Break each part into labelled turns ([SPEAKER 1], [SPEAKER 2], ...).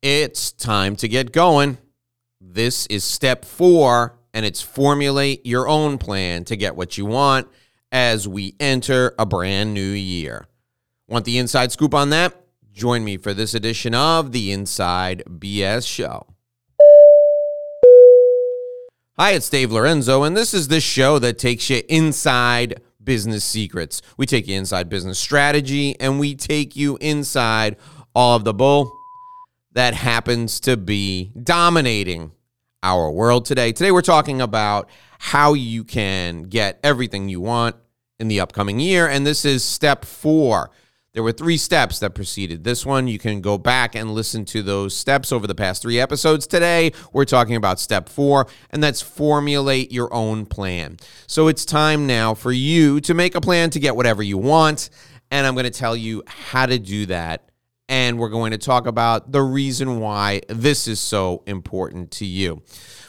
[SPEAKER 1] It's time to get going. This is step four, and it's formulate your own plan to get what you want as we enter a brand new year. Want the inside scoop on that? Join me for this edition of the Inside BS Show. Hi, it's Dave Lorenzo, and this is the show that takes you inside business secrets. We take you inside business strategy, and we take you inside all of the bull that happens to be dominating our world today. Today, we're talking about how you can get everything you want in the upcoming year, and this is step four. There were three steps that preceded this one. You can go back and listen to those steps over the past three episodes. Today, we're talking about step four, and that's formulate your own plan. So it's time now for you to make a plan to get whatever you want. And I'm going to tell you how to do that. And we're going to talk about the reason why this is so important to you.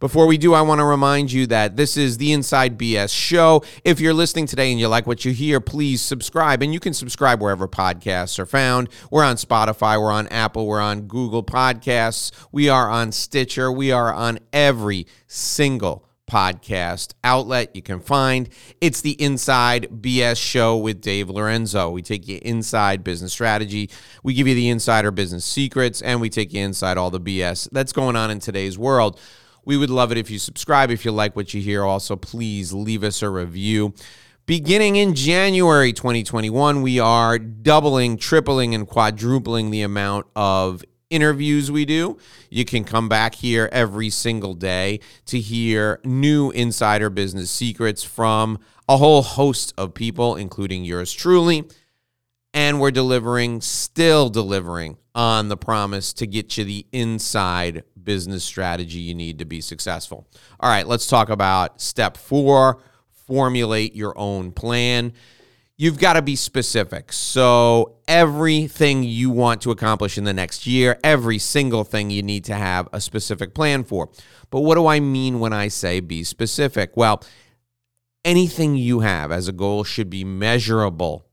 [SPEAKER 1] Before we do, I want to remind you that this is the Inside BS show. If you're listening today and you like what you hear, please subscribe. And you can subscribe wherever podcasts are found. We're on Spotify, we're on Apple, we're on Google Podcasts, we are on Stitcher, we are on every single podcast outlet you can find. It's the Inside BS show with Dave Lorenzo. We take you inside business strategy, we give you the insider business secrets, and we take you inside all the BS that's going on in today's world. We would love it if you subscribe. If you like what you hear, also please leave us a review. Beginning in January 2021, we are doubling, tripling, and quadrupling the amount of interviews we do. You can come back here every single day to hear new insider business secrets from a whole host of people, including yours truly. And we're delivering, still delivering on the promise to get you the inside business strategy you need to be successful. All right, let's talk about step four formulate your own plan. You've got to be specific. So, everything you want to accomplish in the next year, every single thing you need to have a specific plan for. But what do I mean when I say be specific? Well, anything you have as a goal should be measurable,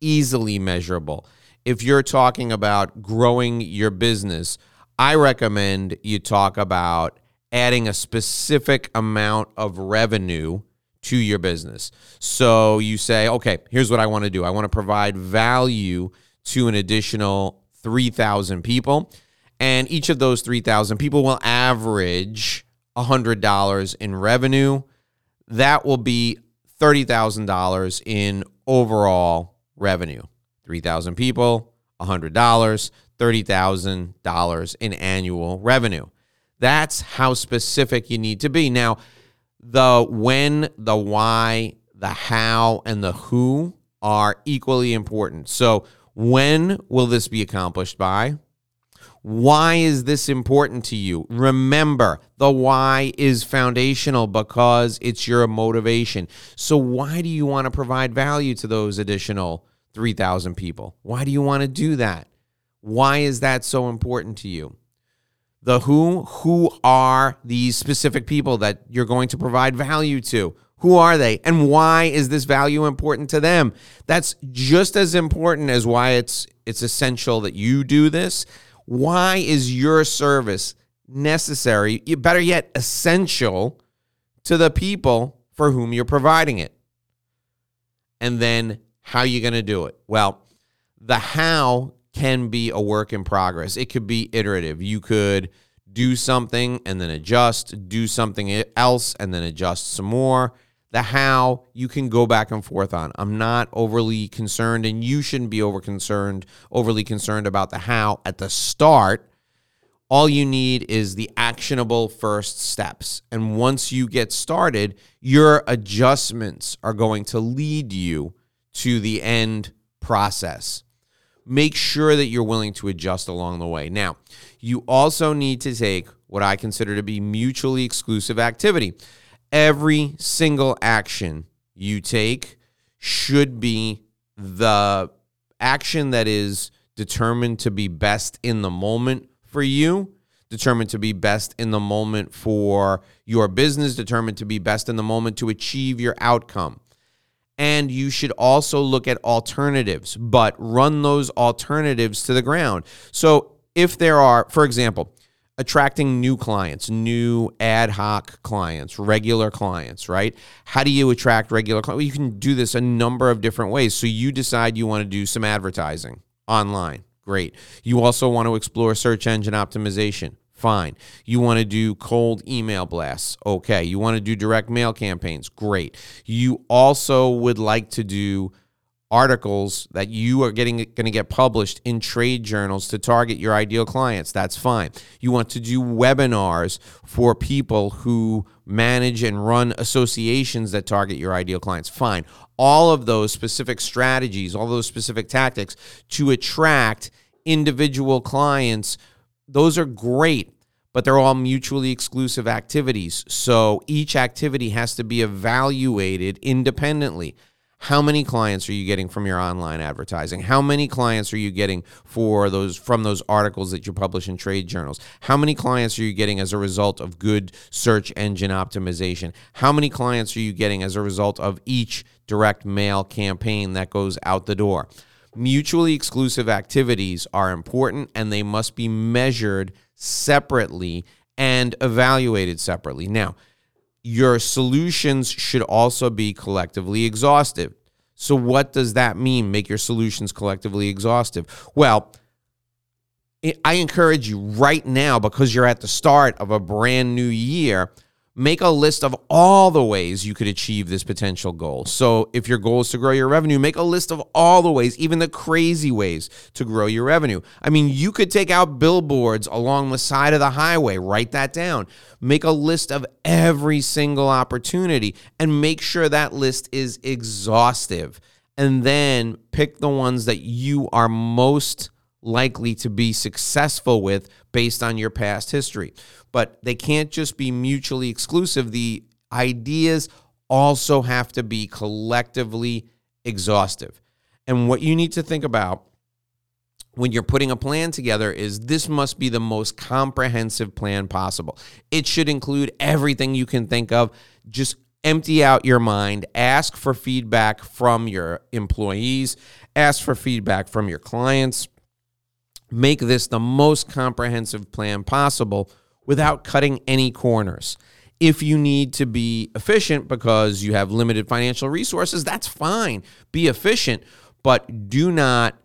[SPEAKER 1] easily measurable. If you're talking about growing your business, I recommend you talk about adding a specific amount of revenue to your business. So you say, okay, here's what I want to do I want to provide value to an additional 3,000 people. And each of those 3,000 people will average $100 in revenue. That will be $30,000 in overall revenue. 3,000 people, $100, $30,000 in annual revenue. That's how specific you need to be. Now, the when, the why, the how, and the who are equally important. So, when will this be accomplished by? Why is this important to you? Remember, the why is foundational because it's your motivation. So, why do you want to provide value to those additional 3,000 people? Why do you want to do that? Why is that so important to you? The who, who are these specific people that you're going to provide value to? Who are they? And why is this value important to them? That's just as important as why it's it's essential that you do this. Why is your service necessary, better yet essential to the people for whom you're providing it? And then how are you going to do it? Well, the how can be a work in progress. It could be iterative. You could do something and then adjust, do something else and then adjust some more. The how you can go back and forth on. I'm not overly concerned, and you shouldn't be over concerned, overly concerned about the how at the start. All you need is the actionable first steps. And once you get started, your adjustments are going to lead you to the end process make sure that you're willing to adjust along the way. Now, you also need to take what I consider to be mutually exclusive activity. Every single action you take should be the action that is determined to be best in the moment for you, determined to be best in the moment for your business, determined to be best in the moment to achieve your outcome. And you should also look at alternatives, but run those alternatives to the ground. So if there are, for example, attracting new clients, new ad hoc clients, regular clients, right? How do you attract regular clients? Well, you can do this a number of different ways. So you decide you want to do some advertising online. Great. You also want to explore search engine optimization. Fine. You want to do cold email blasts. Okay. You want to do direct mail campaigns. Great. You also would like to do articles that you are getting going to get published in trade journals to target your ideal clients that's fine you want to do webinars for people who manage and run associations that target your ideal clients fine all of those specific strategies all those specific tactics to attract individual clients those are great but they're all mutually exclusive activities. So each activity has to be evaluated independently. How many clients are you getting from your online advertising? How many clients are you getting for those from those articles that you publish in trade journals? How many clients are you getting as a result of good search engine optimization? How many clients are you getting as a result of each direct mail campaign that goes out the door mutually exclusive activities are important and they must be measured separately and evaluated separately now your solutions should also be collectively exhaustive. So, what does that mean? Make your solutions collectively exhaustive. Well, I encourage you right now, because you're at the start of a brand new year, make a list of all the ways you could achieve this potential goal. So, if your goal is to grow your revenue, make a list of all the ways, even the crazy ways to grow your revenue. I mean, you could take out billboards along the side of the highway, write that down. Make a list of every single opportunity and make sure that list is exhaustive. And then pick the ones that you are most likely to be successful with based on your past history. But they can't just be mutually exclusive. The ideas also have to be collectively exhaustive. And what you need to think about when you're putting a plan together is this must be the most comprehensive plan possible. It should include everything you can think of. Just empty out your mind, ask for feedback from your employees, ask for feedback from your clients make this the most comprehensive plan possible without cutting any corners. If you need to be efficient because you have limited financial resources, that's fine. Be efficient, but do not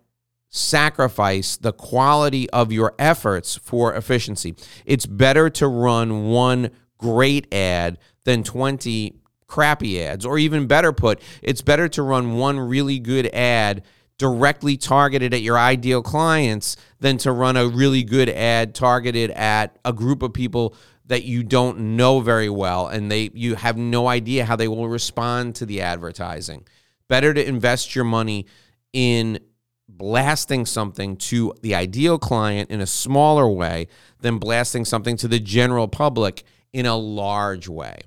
[SPEAKER 1] sacrifice the quality of your efforts for efficiency. It's better to run one great ad than 20 crappy ads. Or even better put, it's better to run one really good ad directly targeted at your ideal clients than to run a really good ad targeted at a group of people that you don't know very well and they you have no idea how they will respond to the advertising. Better to invest your money in blasting something to the ideal client in a smaller way than blasting something to the general public in a large way.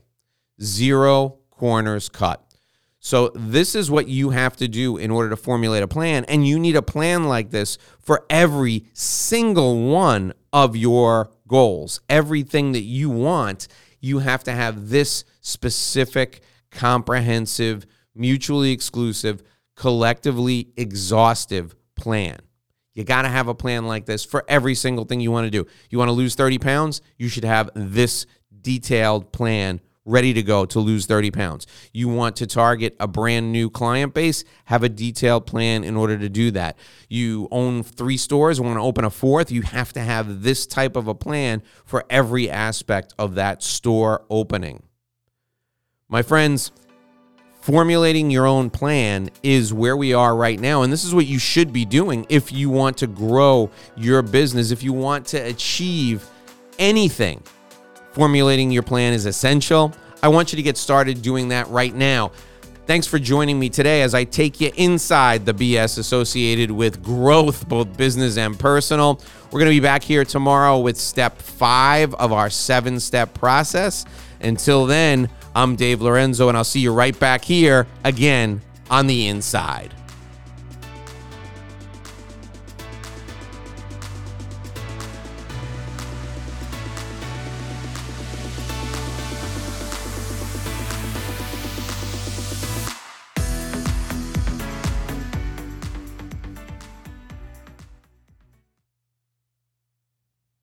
[SPEAKER 1] Zero corners cut. So, this is what you have to do in order to formulate a plan. And you need a plan like this for every single one of your goals. Everything that you want, you have to have this specific, comprehensive, mutually exclusive, collectively exhaustive plan. You got to have a plan like this for every single thing you want to do. You want to lose 30 pounds? You should have this detailed plan ready to go to lose 30 pounds. You want to target a brand new client base, have a detailed plan in order to do that. You own three stores, want to open a fourth, you have to have this type of a plan for every aspect of that store opening. My friends, formulating your own plan is where we are right now. And this is what you should be doing if you want to grow your business, if you want to achieve anything Formulating your plan is essential. I want you to get started doing that right now. Thanks for joining me today as I take you inside the BS associated with growth, both business and personal. We're going to be back here tomorrow with step five of our seven step process. Until then, I'm Dave Lorenzo, and I'll see you right back here again on the inside.